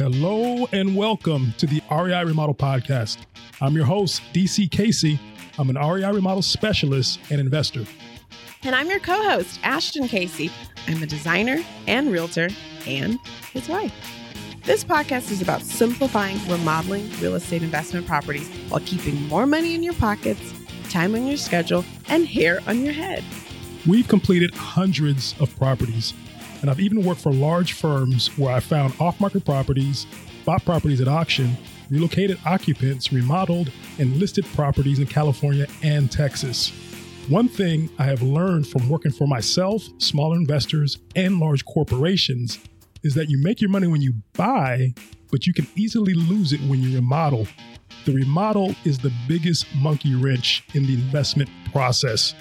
Hello and welcome to the REI Remodel Podcast. I'm your host, DC Casey. I'm an REI Remodel specialist and investor. And I'm your co host, Ashton Casey. I'm a designer and realtor and his wife. This podcast is about simplifying remodeling real estate investment properties while keeping more money in your pockets, time on your schedule, and hair on your head. We've completed hundreds of properties, and I've even worked for large firms where I found off market properties, bought properties at auction, relocated occupants, remodeled, and listed properties in California and Texas. One thing I have learned from working for myself, smaller investors, and large corporations is that you make your money when you buy, but you can easily lose it when you remodel. The remodel is the biggest monkey wrench in the investment process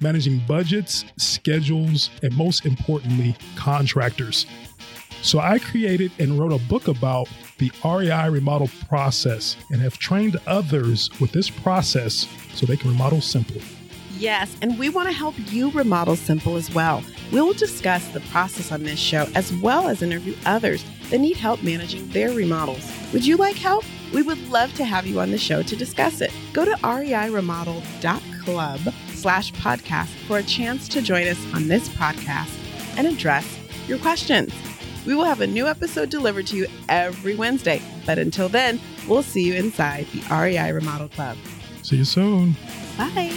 managing budgets, schedules, and most importantly, contractors. So I created and wrote a book about the REI remodel process and have trained others with this process so they can remodel simply. Yes, and we want to help you remodel simple as well. We'll discuss the process on this show as well as interview others that need help managing their remodels. Would you like help? We would love to have you on the show to discuss it. Go to reiremodel.club slash podcast for a chance to join us on this podcast and address your questions. We will have a new episode delivered to you every Wednesday. But until then, we'll see you inside the REI Remodel Club. See you soon. Bye.